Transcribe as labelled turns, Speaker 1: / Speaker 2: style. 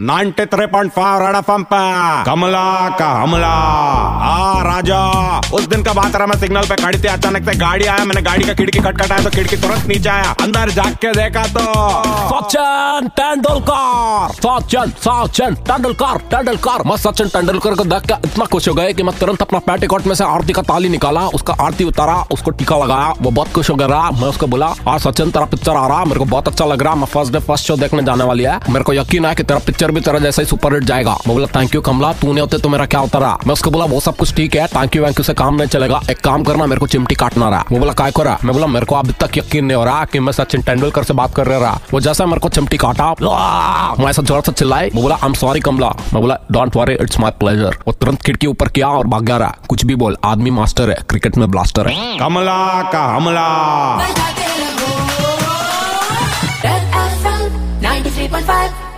Speaker 1: 93.5 red FM पे। कमला का हमला। आ, राजा, उस दिन का बात रहा, मैं सिग्नल पे खड़ी थी, अचानक से गाड़ी आया, मैंने गाड़ी का खिड़की खटखटाया तो खिड़की तुरंत नीचे आया, अंदर जाग के देखा तो।
Speaker 2: सचिन तेंदुलकर, सचिन सचिन तेंदुलकर तेंदुलकर। मैं सचिन तेंदुलकर को देख के इतना खुश हो गए कि मैं तुरंत अपना पेटीकोट में से आरती का ताली निकाला, उसका आरती उतारा, उसको टीका लगाया, वो बहुत खुश हो गया मैं उसको बोला आज सचिन, तेरा पिक्चर आ रहा, मेरे को बहुत अच्छा लग रहा, मैं फ़र्स्ट डे फ़र्स्ट शो देखने जाने वाली है, मेरे को यकीन है कि तेरा पिक्चर भी तेरा जैसा ही सुपर हिट जाएगा। मैं बोला थैंक यू कमला, तूने होते तो मेरा क्या होता रहा मैं उसको बोला, वो सब कुछ ठीक है थैंक यू वैंक से काम नहीं चलेगा। एक काम करना मेरे को चिमटी काटना रहा। वो बोला काय को रहा मैं बोला मेरे को अभी तक यकीन नहीं हो रहा कि मैं सचिन तेंदुलकर से बात कर रहा वो जैसा मेरे को चिमटी काटा मैं ऐसा ज़ोर से चिल्लाए वो बोला आई एम सॉरी कमला। मैं बोला don't worry it's my pleasure वो तुरंत खिड़की ऊपर किया और भाग गया रहा। कुछ भी बोल आदमी मास्टर है क्रिकेट में ब्लास्टर है।
Speaker 1: कमला का हमला।
Speaker 3: 93.5